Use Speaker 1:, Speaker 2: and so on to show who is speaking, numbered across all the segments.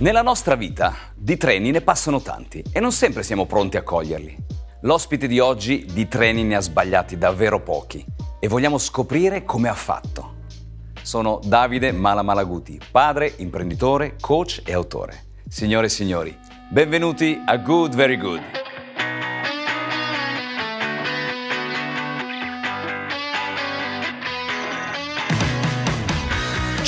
Speaker 1: Nella nostra vita di treni ne passano tanti e non sempre siamo pronti a coglierli. L'ospite di oggi di treni ne ha sbagliati davvero pochi e vogliamo scoprire come ha fatto. Sono Davide Malamalaguti, padre, imprenditore, coach e autore. Signore e signori, benvenuti a Good Very Good.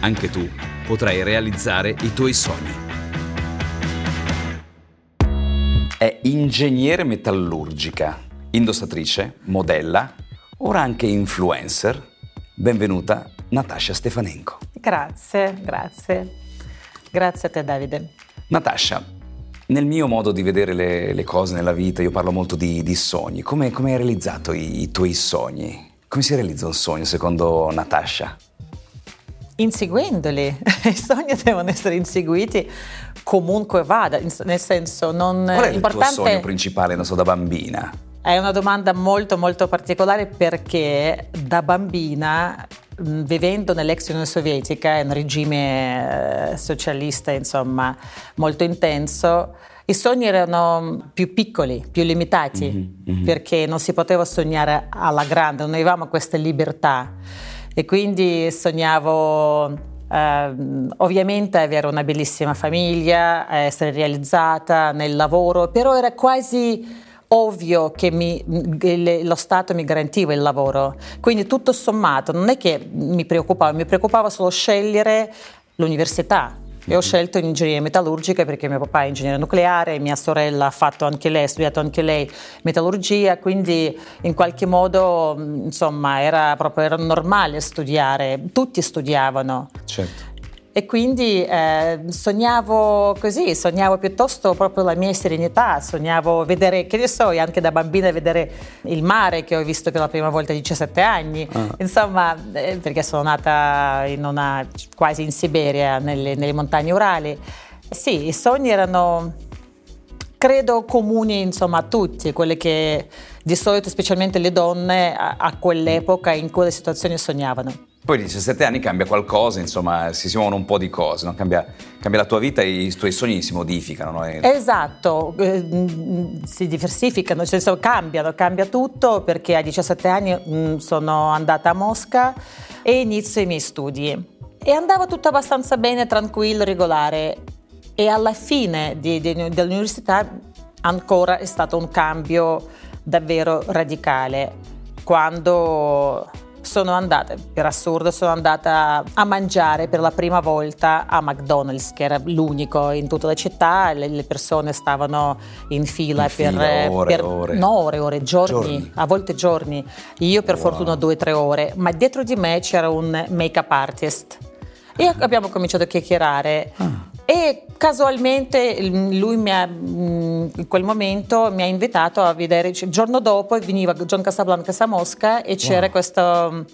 Speaker 1: anche tu potrai realizzare i tuoi sogni. È ingegnere metallurgica, indossatrice, modella, ora anche influencer. Benvenuta Natascia Stefanenko.
Speaker 2: Grazie, grazie. Grazie a te Davide.
Speaker 1: Natascia, nel mio modo di vedere le, le cose nella vita, io parlo molto di, di sogni. Come, come, hai realizzato i, i tuoi sogni? Come si realizza un sogno secondo Natascia?
Speaker 2: Inseguendoli, i sogni devono essere inseguiti comunque vada, nel senso non...
Speaker 1: Qual è il tuo sogno principale, non so, da bambina?
Speaker 2: È una domanda molto molto particolare perché da bambina vivendo nell'ex Unione Sovietica, in un regime eh, socialista insomma molto intenso, i sogni erano più piccoli, più limitati, mm-hmm, mm-hmm. perché non si poteva sognare alla grande, non avevamo questa libertà e quindi sognavo Uh, ovviamente avere una bellissima famiglia, essere realizzata nel lavoro, però era quasi ovvio che mi, lo Stato mi garantiva il lavoro. Quindi tutto sommato non è che mi preoccupava, mi preoccupava solo scegliere l'università e ho scelto ingegneria metallurgica perché mio papà è ingegnere nucleare, mia sorella ha fatto anche lei, ha studiato anche lei metallurgia, quindi in qualche modo insomma era proprio era normale studiare, tutti studiavano.
Speaker 1: Certo.
Speaker 2: E quindi eh, sognavo così, sognavo piuttosto proprio la mia serenità, sognavo vedere, che ne so, anche da bambina vedere il mare che ho visto per la prima volta a 17 anni, ah. insomma, eh, perché sono nata in una, quasi in Siberia, nelle, nelle montagne urali. Sì, i sogni erano, credo, comuni insomma a tutti, quelli che di solito, specialmente le donne, a, a quell'epoca in quelle situazioni sognavano.
Speaker 1: Poi di 17 anni cambia qualcosa, insomma, si, muovono un po' di cose, no? cambia, cambia, la tua vita e i tuoi sogni si modificano. No?
Speaker 2: Esatto, eh, si diversificano, nel senso cambiano, cambia tutto perché a 17 anni mm, sono andata a Mosca e inizio i miei studi. E andava tutto abbastanza bene, tranquillo, regolare. E alla fine di, di, dell'università ancora è stato un cambio davvero radicale. Quando sono andata, per assurdo, sono andata a mangiare per la prima volta a McDonald's, che era l'unico in tutta la città, le, le persone stavano in fila,
Speaker 1: in
Speaker 2: per,
Speaker 1: fila ore,
Speaker 2: per
Speaker 1: ore.
Speaker 2: No, ore, ore, giorni, giorni, a volte giorni. Io per wow. fortuna due o tre ore, ma dietro di me c'era un make-up artist. E abbiamo cominciato a chiacchierare. Ah. E casualmente lui mi ha, mm, in quel momento mi ha invitato a vedere, il giorno dopo veniva John Casablancas a Mosca e c'era wow. questo,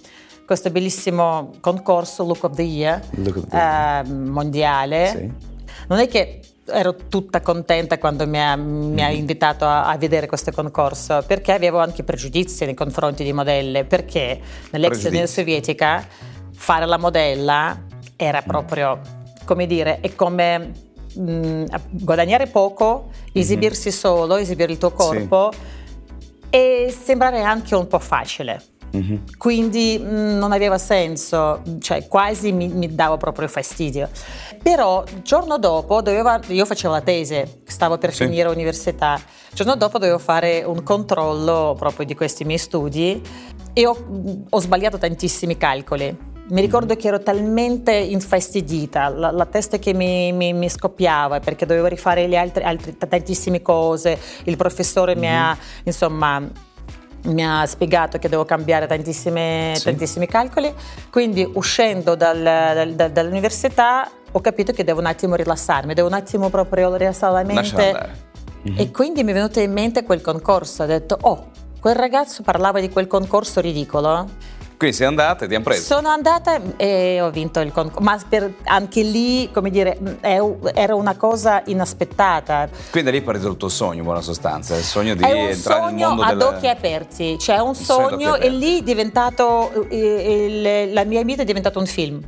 Speaker 2: questo, bellissimo concorso Look of the Year,
Speaker 1: of the year.
Speaker 2: Eh, mondiale.
Speaker 1: Sì.
Speaker 2: Non è che ero tutta contenta quando mi ha, mi ha mm-hmm. invitato a, a, vedere questo concorso perché avevo anche pregiudizi nei confronti di modelle perché nell'ex Unione Sovietica fare la modella era proprio come dire, è come mh, mm, guadagnare poco, esibirsi mm-hmm. solo, esibire il tuo corpo sì. e sembrare anche un po' facile. Mm-hmm. Quindi mh, mm, non aveva senso, cioè quasi mi, mi, dava proprio fastidio. Però il giorno dopo doveva, io facevo la tesi, stavo per sì. finire l'università, il giorno dopo dovevo fare un controllo proprio di questi miei studi e ho, ho sbagliato tantissimi calcoli mi ricordo che ero talmente infastidita, la, la testa che mi, mi, mi, scoppiava perché dovevo rifare le altre, altre tantissime cose, il professore mm-hmm. mi ha, mhm. insomma, mi ha spiegato che devo cambiare tantissimi, sì. tantissimi calcoli, quindi uscendo dal, dal, dall'università ho capito che devo un attimo rilassarmi, devo un attimo proprio rilassare la mente. Mm-hmm. E quindi mi è venuto in mente quel concorso, ho detto, oh, quel ragazzo parlava di quel concorso ridicolo
Speaker 1: quindi sei andata e ti hanno preso?
Speaker 2: Sono andata e ho vinto il concorso, ma per, anche lì, come dire, è, era una cosa inaspettata.
Speaker 1: Quindi da lì è partito il tuo sogno, in buona sostanza, il sogno di entrare nel mondo
Speaker 2: del... È un sogno ad occhi aperti, cioè un sogno e lì è diventato, il, la mia vita è diventata un film.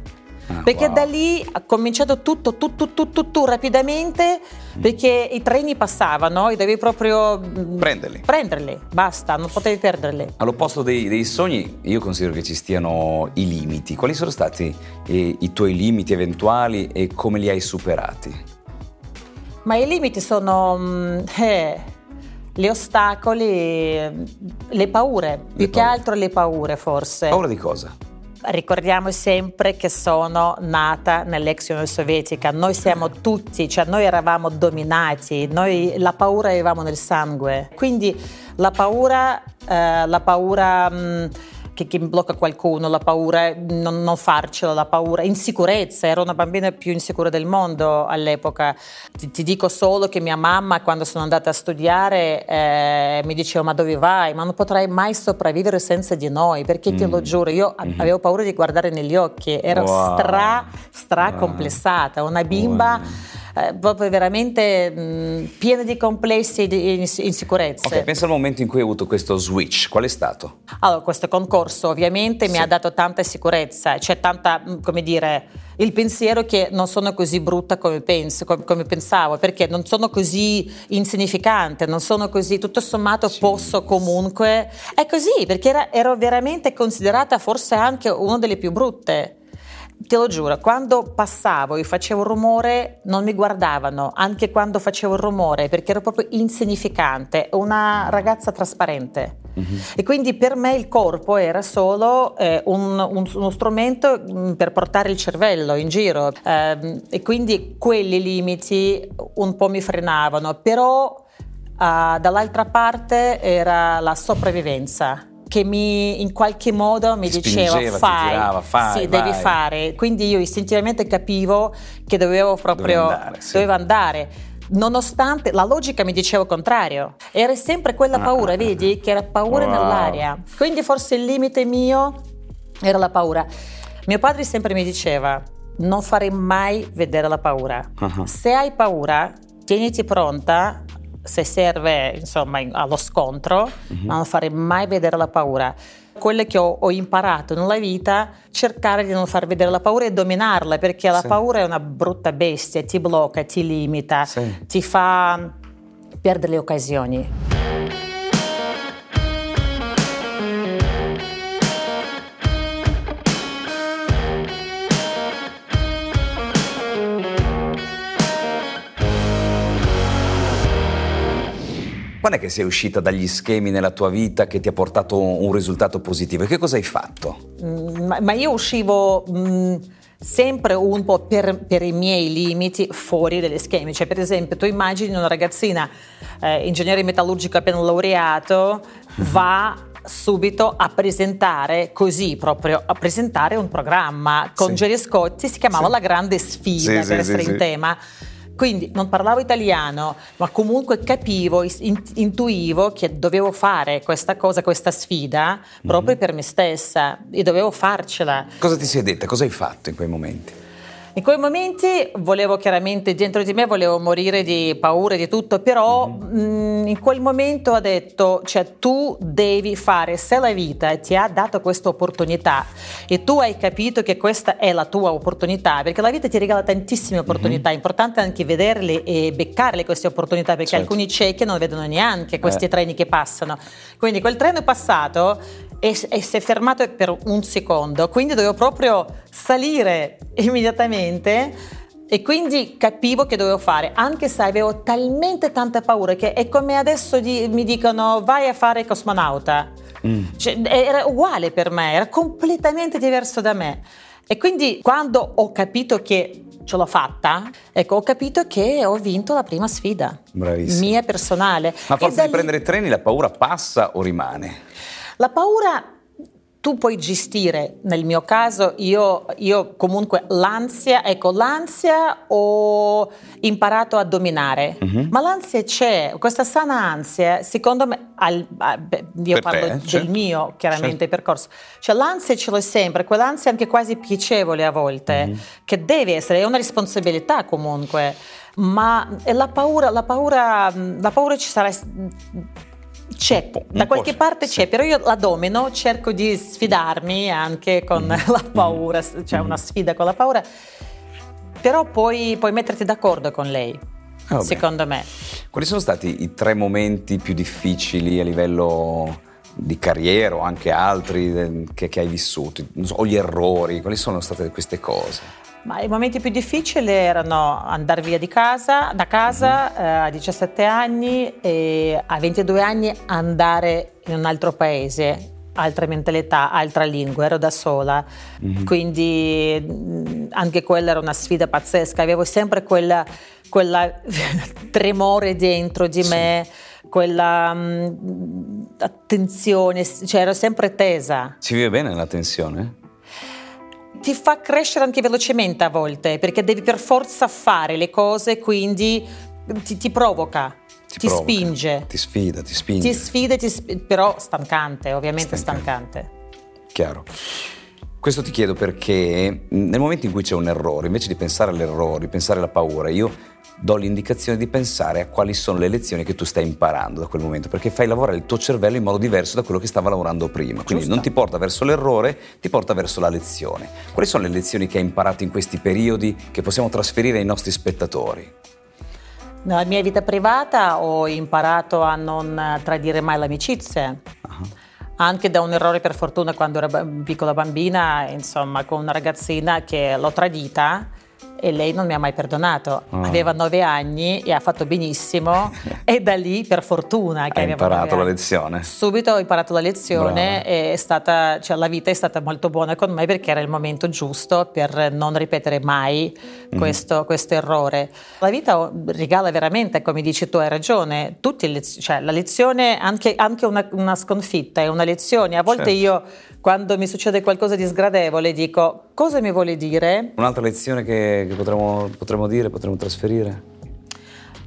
Speaker 2: Ah, perché wow. da lì ha cominciato tutto, tutto, tutto, tutto rapidamente, perché i treni passavano e dovevi proprio
Speaker 1: mm, prenderli.
Speaker 2: Prenderli, basta, non potevi perderli.
Speaker 1: All'opposto dei, dei sogni, io considero che ci stiano i limiti. Quali sono stati eh, i tuoi limiti eventuali e come li hai superati?
Speaker 2: Ma i limiti sono mm, eh, gli ostacoli, le paure, le più paure. che altro le paure forse.
Speaker 1: Paura di cosa?
Speaker 2: Ricordiamo sempre che sono nata nell'ex Unione Sovietica, noi siamo tutti, cioè noi eravamo dominati, noi la paura avevamo nel sangue, quindi la paura, eh, la paura mh, che, che blocca qualcuno, la paura, non, non farcela, la paura, insicurezza, ero una bambina più insicura del mondo all'epoca. Ti, ti dico solo che mia mamma quando sono andata a studiare eh, mi diceva ma dove vai? Ma non potrai mai sopravvivere senza di noi, perché mm. te lo mm. giuro, io mm-hmm. avevo paura di guardare negli occhi, ero wow. stra, stra wow. complessata, una bimba... Wow eh, proprio veramente mh, piena di complessi e di insicurezze.
Speaker 1: Ok, pensa al momento in cui hai avuto questo switch, qual è stato?
Speaker 2: Allora, questo concorso ovviamente sì. mi ha dato tanta sicurezza, c'è tanta, come dire, il pensiero che non sono così brutta come, penso, come, come, pensavo, perché non sono così insignificante, non sono così, tutto sommato sì, posso comunque... È così, perché era, ero veramente considerata forse anche una delle più brutte. Te lo giuro, quando passavo e facevo rumore non mi guardavano, anche quando facevo rumore, perché ero proprio insignificante, una ragazza trasparente. Mm-hmm. E quindi per me il corpo era solo eh, un, un, uno strumento mm, per portare il cervello in giro. Eh, e quindi quelli limiti un po' mi frenavano, però eh, dall'altra parte era la sopravvivenza che mi, in qualche modo mi diceva fai,
Speaker 1: tirava, fai
Speaker 2: sì, devi fare. Quindi io istintivamente capivo che dovevo proprio andare, sì. dovevo andare. Nonostante la logica mi diceva il contrario, era sempre quella paura, ah, vedi, che era paura wow. nell'aria. Quindi forse il limite mio era la paura. Mio padre sempre mi diceva: non fare mai vedere la paura. Uh-huh. Se hai paura, tieniti pronta se serve insomma allo scontro, mm-hmm. ma non fare mai vedere la paura. Quello che ho, ho, imparato nella vita, cercare di non far vedere la paura e dominarla, perché la sì. paura è una brutta bestia, ti blocca, ti limita, sì. ti fa perdere le occasioni.
Speaker 1: Quando è che sei uscita dagli schemi nella tua vita che ti ha portato un risultato positivo? E che cosa hai fatto?
Speaker 2: Mm, ma, ma, io uscivo... Mm, sempre un po' per, per, i miei limiti fuori dagli schemi. Cioè, per esempio, tu immagini una ragazzina eh, ingegnere metallurgico appena laureato, mhm. va subito a presentare così proprio a presentare un programma con sì. Jerry Scotti si chiamava sì. La grande sfida sì, per essere in tema quindi non parlavo italiano, ma comunque capivo, intuivo che dovevo fare questa cosa, questa sfida, proprio mm-hmm. per me stessa e dovevo farcela.
Speaker 1: Cosa ti sei detta? Cosa hai fatto in quei momenti?
Speaker 2: In quei momenti volevo chiaramente, dentro di me volevo morire di paura e di tutto, però mm-hmm. mh, in quel momento ho detto, cioè tu devi fare, se la vita ti ha dato questa opportunità e tu hai capito che questa è la tua opportunità, perché la vita ti regala tantissime opportunità, mm-hmm. è importante anche vederle e beccarle queste opportunità, perché certo. alcuni ciechi non vedono neanche questi eh. treni che passano. Quindi quel treno è passato e, e si è fermato per un secondo, quindi dovevo proprio salire immediatamente e quindi capivo che dovevo fare, anche se avevo talmente tanta paura che è come adesso di, mi dicono vai a fare cosmonauta. Mm. Cioè, era uguale per me, era completamente diverso da me. E quindi quando ho capito che ce l'ho fatta, ecco, ho capito che ho vinto la prima sfida.
Speaker 1: Bravissima.
Speaker 2: Mia personale.
Speaker 1: Ma a forza di lì... prendere treni la paura passa o rimane?
Speaker 2: La paura tu puoi gestire, nel mio caso, io, io, comunque l'ansia, ecco, l'ansia ho imparato a dominare, uh-huh. ma l'ansia c'è, questa sana ansia, secondo me, al, beh, io per parlo te, del certo. mio, chiaramente, certo. percorso, cioè l'ansia ce l'ho sempre, quell'ansia anche quasi piacevole a volte, uh-huh. che deve essere, è una responsabilità comunque, ma la paura, la paura, la paura ci sarà c'è, da qualche parte c'è, però io la domino, cerco di sfidarmi anche con mm. la paura, cioè una sfida con la paura, però puoi, puoi metterti d'accordo con lei, oh, secondo me.
Speaker 1: Quali sono stati i tre momenti più difficili a livello di carriera o anche altri eh, che, che hai vissuto, o gli errori, quali sono state queste cose?
Speaker 2: Ma I momenti più difficili erano andare via di casa, da casa mm-hmm. eh, a 17 anni e a 22 anni andare in un altro paese, altra mentalità, altra lingua, ero da sola, mm-hmm. quindi mm, anche quella era una sfida pazzesca, avevo sempre quella, quella tremore dentro di sì. me, quella um, attenzione, cioè ero sempre tesa.
Speaker 1: Si vive bene la tensione?
Speaker 2: Ti fa crescere anche velocemente a volte, perché devi per forza fare le cose, quindi ti, ti provoca. Ti, provoca, spinge.
Speaker 1: Ti sfida, ti spinge.
Speaker 2: Ti sfida, ti sp- però stancante, ovviamente stancante.
Speaker 1: stancante. Chiaro. Questo ti chiedo perché nel momento in cui c'è un errore, invece di pensare all'errore, pensare alla paura, io do l'indicazione di pensare a quali sono le lezioni che tu stai imparando da quel momento, perché fai lavorare il tuo cervello in modo diverso da quello che stava lavorando prima. Quindi Giusto. non ti porta verso l'errore, ti porta verso la lezione. Quali sono le lezioni che hai imparato in questi periodi che possiamo trasferire ai nostri spettatori?
Speaker 2: Nella mia vita privata ho imparato a non tradire mai l'amicizia. Uh-huh anche da un errore per fortuna quando ero piccola bambina, insomma, con una ragazzina che l'ho tradita e lei non mi ha mai perdonato. Oh. Aveva nove anni e ha fatto benissimo e da lì per fortuna
Speaker 1: che Hai imparato la lezione.
Speaker 2: Subito ho imparato la lezione e è stata, cioè, la vita è stata molto buona con me perché era il momento giusto per non ripetere mai mm. questo, mm. questo, errore. La vita regala veramente, come dici tu, hai ragione, tutti cioè, la lezione, anche, anche una, una, sconfitta è una lezione. A volte certo. io quando mi succede qualcosa di sgradevole dico cosa mi vuole dire?
Speaker 1: Un'altra lezione che, che potremmo, potremmo dire, potremmo trasferire?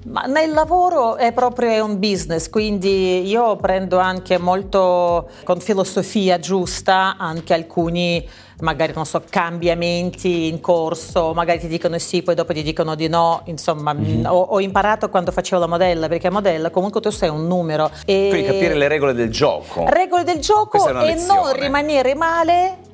Speaker 2: Ma nel lavoro è proprio un business, quindi io prendo anche molto con filosofia giusta anche alcuni magari non so cambiamenti in corso, magari ti dicono sì, poi dopo ti dicono di no, insomma, mm-hmm. ho, ho, imparato quando facevo la modella, perché modella comunque tu sei un numero
Speaker 1: e quindi capire le regole del gioco.
Speaker 2: Regole del gioco e non rimanere male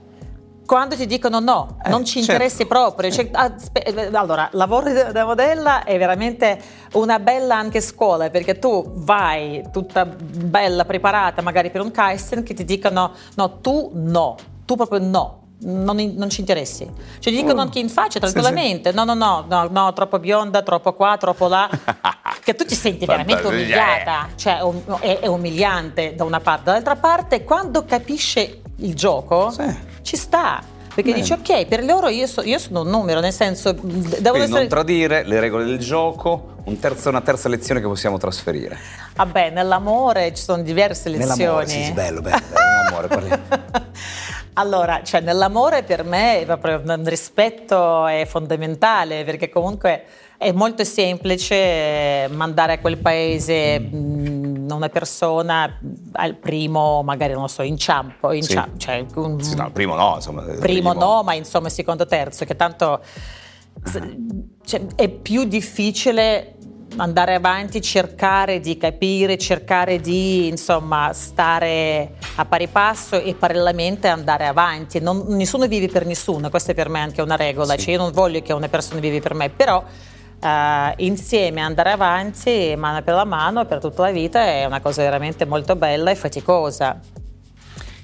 Speaker 2: quando ti dicono no, eh, non ci certo. interessi proprio. Cioè, eh, allora, lavoro da modella è veramente una bella anche scuola, perché tu vai tutta bella preparata magari per un casting che ti dicono no, tu no, tu proprio no. Non, non, ci interessi. Cioè, ti dicono uh, anche in faccia tranquillamente: sì, sì. No, no, no, no, no, troppo bionda, troppo qua, troppo là. che tu ti senti veramente umiliata. Cioè, è, è umiliante da una parte. Dall'altra parte, quando capisce il gioco, sì ci sta. Perché Bene. dici ok, per loro io, so, io, sono un numero, nel senso...
Speaker 1: Devo essere... non tradire le regole del gioco, un terzo, una terza lezione che possiamo trasferire.
Speaker 2: Vabbè, nell'amore ci sono diverse lezioni.
Speaker 1: Nell'amore, sì, bello, bello, bello nell'amore parliamo.
Speaker 2: allora, cioè nell'amore per me proprio un rispetto è fondamentale, perché comunque è molto semplice mandare a quel paese... Mm una persona al primo, magari non so, inciampo, inciampo sì. cioè,
Speaker 1: un, sì, no, primo no, insomma.
Speaker 2: Primo, primo, no, ma insomma secondo, terzo, che tanto cioè, è più difficile andare avanti, cercare di capire, cercare di insomma stare a pari passo e parallelamente andare avanti. Non, nessuno vive per nessuno, questa è per me anche una regola, sì. cioè io non voglio che una persona vivi per me, però Uh, insieme andare avanti mano per la mano per tutta la vita è una cosa veramente molto bella e faticosa.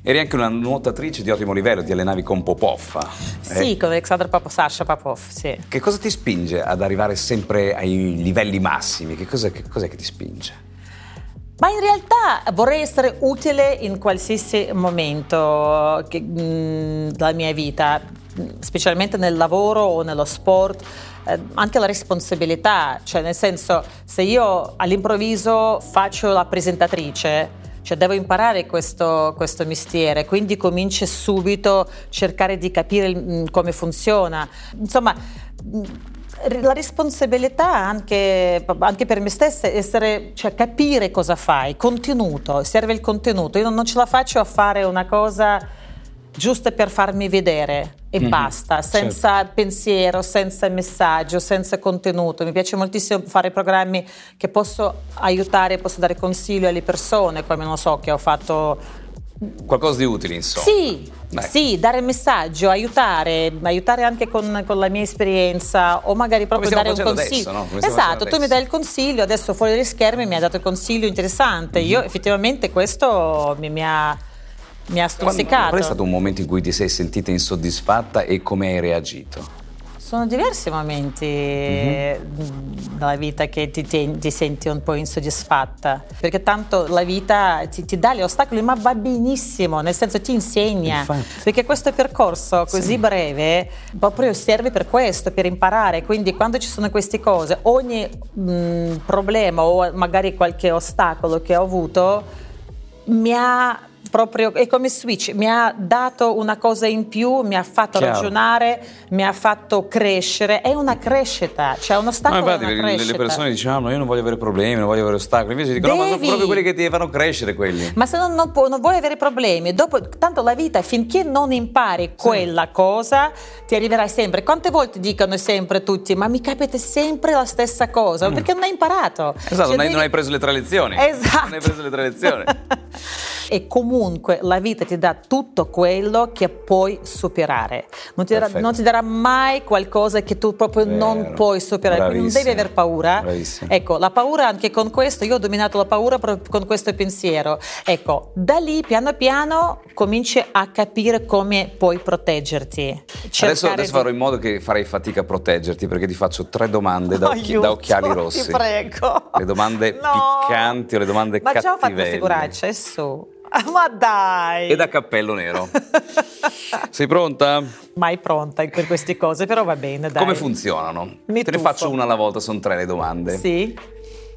Speaker 1: Eri anche una nuotatrice di ottimo livello, ti allenavi con Popov.
Speaker 2: Eh? Sì, con Alexander Popov, Sasha Popov, sì.
Speaker 1: Che cosa ti spinge ad arrivare sempre ai livelli massimi? Che, cosa, che cos'è che ti spinge?
Speaker 2: Ma in realtà vorrei essere utile in qualsiasi momento che, mh, della mia vita, specialmente nel lavoro o nello sport eh, anche la responsabilità, cioè nel senso se io all'improvviso faccio la presentatrice, cioè devo imparare questo, questo mestiere, quindi comincio subito a cercare di capire mm, come funziona. Insomma, mm, la responsabilità anche, anche, per me stessa è cioè capire cosa fai, contenuto, serve il contenuto. Io non ce la faccio a fare una cosa giusta per farmi vedere e mm-hmm. basta, senza certo. pensiero, senza messaggio, senza contenuto. Mi piace moltissimo fare programmi che posso aiutare, posso dare consiglio alle persone, come non so, che ho fatto
Speaker 1: Qualcosa di utile, insomma.
Speaker 2: Sì, sì, dare messaggio, aiutare, aiutare anche con, con, la mia esperienza o magari proprio dare un consiglio. Adesso, no? Esatto, tu mi dai il consiglio, adesso fuori dagli schermi mi hai dato il consiglio interessante. Mm-hmm. Io effettivamente questo mi, mi ha mi ha stuzzicato.
Speaker 1: Qual è stato un momento in cui ti sei sentita insoddisfatta e come hai reagito?
Speaker 2: Sono diversi momenti mm-hmm. nella vita che ti, ti, ti, senti un po' insoddisfatta, perché tanto la vita ti, ti, dà gli ostacoli, ma va benissimo, nel senso ti insegna, Infatti. perché questo percorso così sì. breve proprio serve per questo, per imparare, quindi quando ci sono queste cose, ogni mh, problema o magari qualche ostacolo che ho avuto mi ha proprio è come switch, mi ha dato una cosa in più, mi ha fatto Chiaro. ragionare, mi ha fatto crescere, è una crescita, cioè un ostacolo
Speaker 1: ma infatti,
Speaker 2: una
Speaker 1: le persone dicevano io non voglio avere problemi, non voglio avere ostacoli, invece dicono Devi. no, ma sono proprio quelli che ti fanno crescere quelli.
Speaker 2: Ma se non, non, può, non vuoi avere problemi, dopo, tanto la vita finché non impari quella sì. cosa ti arriverai sempre. Quante volte dicono sempre tutti ma mi capita sempre la stessa cosa, mm. perché non hai imparato.
Speaker 1: Esatto, cioè, non, hai, devi... non, hai, preso le tre lezioni.
Speaker 2: Esatto.
Speaker 1: Non hai preso le tre lezioni.
Speaker 2: e comunque la vita ti dà tutto quello che puoi superare. Non ti, darà, non ti darà, mai qualcosa che tu proprio Vero. non puoi superare, quindi non devi aver paura. Bravissimo. Ecco, la paura anche con questo, io ho dominato la paura proprio con questo pensiero. Ecco, da lì piano piano cominci a capire come puoi proteggerti.
Speaker 1: Adesso, adesso farò in modo che farei fatica a proteggerti perché ti faccio tre domande da, occhi, da occhiali rossi.
Speaker 2: Ti prego.
Speaker 1: Le domande no. piccanti o le domande
Speaker 2: Ma
Speaker 1: cattivelle.
Speaker 2: Ma già ho fatto figuraccia, è su. Ma dai!
Speaker 1: E da cappello nero. Sei pronta?
Speaker 2: Mai pronta per queste cose, però va bene, dai.
Speaker 1: Come funzionano? Mi Te tuffo. ne faccio una alla volta, sono tre le domande.
Speaker 2: Sì.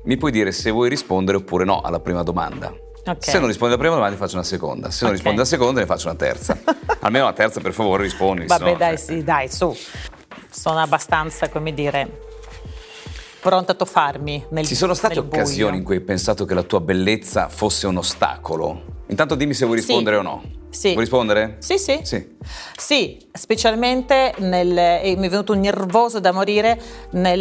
Speaker 1: Mi puoi dire se vuoi rispondere oppure no alla prima domanda. Okay. Se non rispondi alla prima domanda ne faccio una seconda, se non okay. rispondi alla seconda ne faccio una terza. Almeno la terza per favore rispondi.
Speaker 2: Vabbè
Speaker 1: no,
Speaker 2: dai, cioè... sì, dai, su. Sono abbastanza, come dire, pronta a tuffarmi nel
Speaker 1: Ci sono state occasioni
Speaker 2: buio.
Speaker 1: in cui hai pensato che la tua bellezza fosse un ostacolo? Intanto dimmi se vuoi rispondere
Speaker 2: sì.
Speaker 1: o no.
Speaker 2: Sì.
Speaker 1: Vuoi rispondere?
Speaker 2: Sì, sì. Sì, sì specialmente nel, mi è venuto nervoso da morire nel,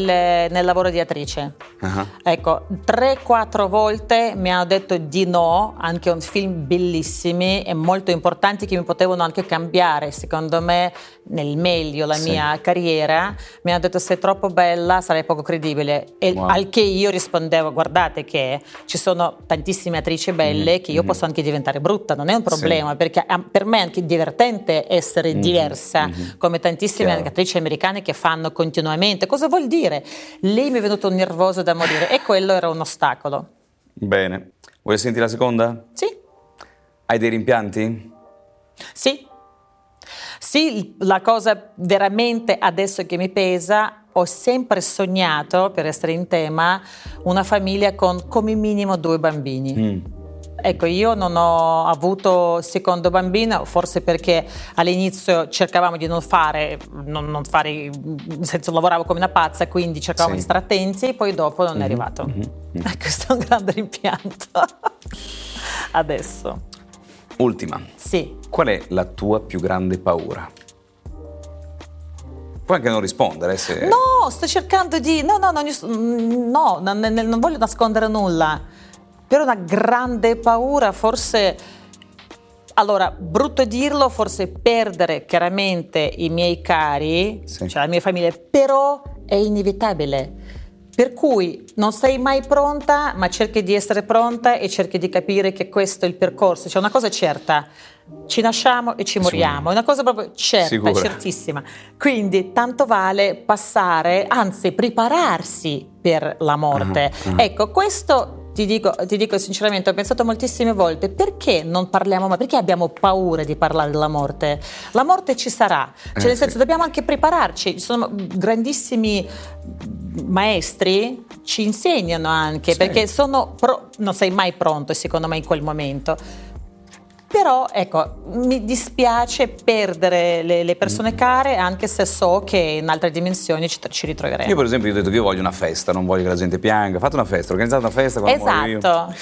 Speaker 2: nel lavoro di attrice. Uh-huh. Ecco, tre, quattro volte mi hanno detto di no, anche un film bellissimi e molto importanti che mi potevano anche cambiare, secondo me, nel meglio la sì. mia carriera. Mi hanno detto sei troppo bella, sarai poco credibile. E wow. al che io rispondevo, guardate che ci sono tantissime attrici belle mm-hmm. che io mm-hmm. posso anche diventare brutta, non è un problema, sì. perché per me è anche divertente essere mm-hmm. diversa, mm-hmm. come tantissime Chiaro. attrici americane che fanno continuamente. Cosa vuol dire? Lei mi è venuto nervoso da morire e quello era un ostacolo.
Speaker 1: Bene. Vuoi sentire la seconda?
Speaker 2: Sì.
Speaker 1: Hai dei rimpianti?
Speaker 2: Sì. Sì, la cosa veramente adesso che mi pesa, ho sempre sognato, per essere in tema, una famiglia con come minimo due bambini. Mm. Ecco, io non ho avuto secondo bambino, forse perché all'inizio cercavamo di non fare, non, non fare, nel senso lavoravo come una pazza, quindi cercavamo sì. di stare attenti e poi dopo non mm-hmm. è arrivato. Mm-hmm. Questo è un grande rimpianto. Adesso.
Speaker 1: Ultima.
Speaker 2: Sì.
Speaker 1: Qual è la tua più grande paura? Puoi anche non rispondere se...
Speaker 2: No, sto cercando di... No, no, no, no non, non voglio nascondere nulla per una grande paura, forse, allora, brutto dirlo, forse perdere chiaramente i miei cari, sì. cioè la mia famiglia, però è inevitabile. Per cui non sei mai pronta, ma cerchi di essere pronta e cerchi di capire che questo è il percorso. C'è una cosa certa, ci nasciamo e ci moriamo, è una cosa proprio certa, Sicura. certissima. Quindi tanto vale passare, anzi prepararsi per la morte. Uh-huh, uh-huh. Ecco, questo ti dico, ti dico, sinceramente, ho pensato moltissime volte perché non parliamo mai, perché abbiamo paura di parlare della morte? La morte ci sarà, cioè eh, nel senso sì. dobbiamo anche prepararci, ci sono grandissimi maestri ci insegnano anche, sì. perché sono pro- non sei mai pronto secondo me in quel momento. Però ecco, mi dispiace perdere le, le, persone mm. care anche se so che in altre dimensioni ci, ci ritroveremo.
Speaker 1: Io per esempio ho detto che io voglio una festa, non voglio che la gente pianga. Fate una festa, organizzate una festa quando
Speaker 2: Esatto.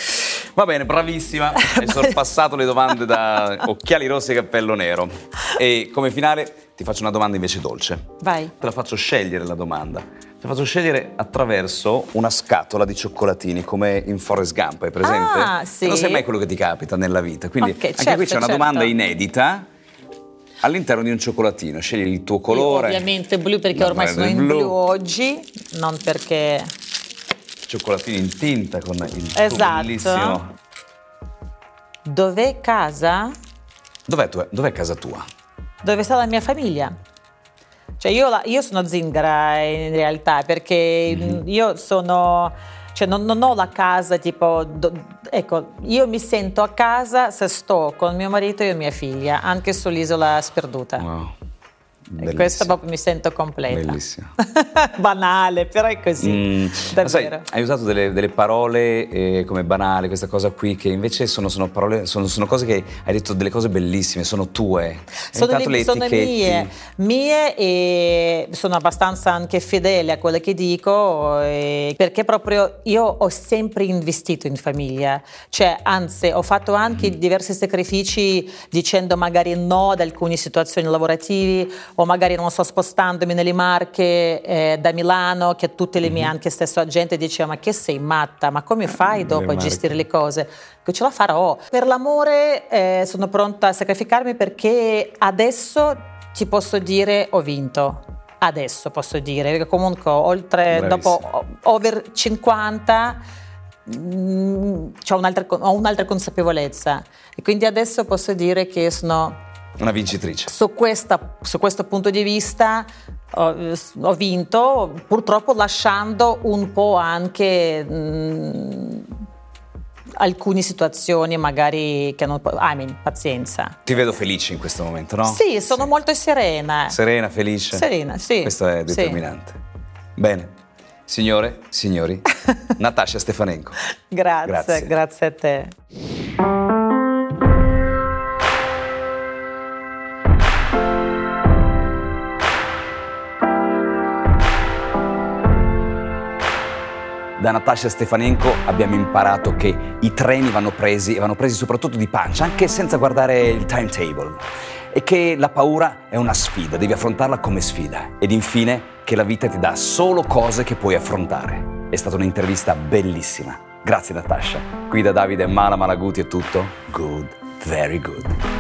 Speaker 1: Va bene, bravissima. Hai sorpassato le domande da occhiali rossi e cappello nero. E come finale ti faccio una domanda invece dolce.
Speaker 2: Vai.
Speaker 1: Te la faccio scegliere la domanda. La faccio scegliere attraverso una scatola di cioccolatini, come in Forrest Gump, hai presente?
Speaker 2: Ah, sì.
Speaker 1: Non sai mai quello che ti capita nella vita. Quindi
Speaker 2: okay,
Speaker 1: anche
Speaker 2: certo,
Speaker 1: qui c'è una
Speaker 2: certo.
Speaker 1: domanda inedita all'interno di un cioccolatino. Scegli il tuo colore.
Speaker 2: Io ovviamente blu perché ormai sono in blu. blu oggi, non perché...
Speaker 1: Cioccolatino in tinta con il
Speaker 2: esatto.
Speaker 1: bellissimo...
Speaker 2: Dov'è casa?
Speaker 1: Dov'è, tu, dov'è casa tua?
Speaker 2: dove sta la mia famiglia. Cioè io, io sono zingara in realtà perché mm-hmm. io sono, cioè non, non, ho la casa tipo, do, ecco, io mi sento a casa se sto con mio marito e mia figlia, anche sull'isola sperduta.
Speaker 1: Wow.
Speaker 2: Bellissimo. Questo proprio mi sento completa.
Speaker 1: Bellissimo.
Speaker 2: Banale, però è così. Mm.
Speaker 1: Sai, hai usato delle, delle parole eh, come banale, questa cosa qui, che invece sono, sono, parole, sono, sono, cose che hai detto delle cose bellissime, sono tue.
Speaker 2: Sono, le, sono mie, mie e sono abbastanza anche fedele a quelle che dico, perché proprio io ho sempre investito in famiglia. Cioè, anzi, ho fatto anche mm. diversi sacrifici dicendo magari no ad alcune situazioni lavorative o magari non so spostandomi nelle Marche eh, da Milano che tutte le mie mm-hmm. anche stesso agente diceva ma che sei matta? Ma come fai dopo a gestire le cose? Che ce la farò. Per l'amore eh, sono pronta a sacrificarmi perché adesso ti posso dire ho vinto. Adesso posso dire perché comunque oltre dopo over 50 mm, ho un'altra, ho un'altra consapevolezza. E quindi adesso posso dire che sono
Speaker 1: una vincitrice.
Speaker 2: Su, questa, su questo punto di vista ho, ho, vinto, purtroppo lasciando un po' anche mh, alcune situazioni magari che non... I mean, pazienza.
Speaker 1: Ti vedo felice in questo momento, no?
Speaker 2: Sì, sono sì. molto serena.
Speaker 1: Serena, felice?
Speaker 2: Serena, sì.
Speaker 1: Questo è determinante. Sì. Bene. Signore, signori, Natascia Stefanenko.
Speaker 2: grazie, grazie, grazie a te.
Speaker 1: Da Natascia Stefanenko abbiamo imparato che i treni vanno presi e vanno presi soprattutto di pancia, anche senza guardare il timetable. E che la paura è una sfida, devi affrontarla come sfida. Ed infine che la vita ti dà solo cose che puoi affrontare. È stata un'intervista bellissima. Grazie Natascia. Qui da Davide Mala Malaguti è tutto. Good, very good.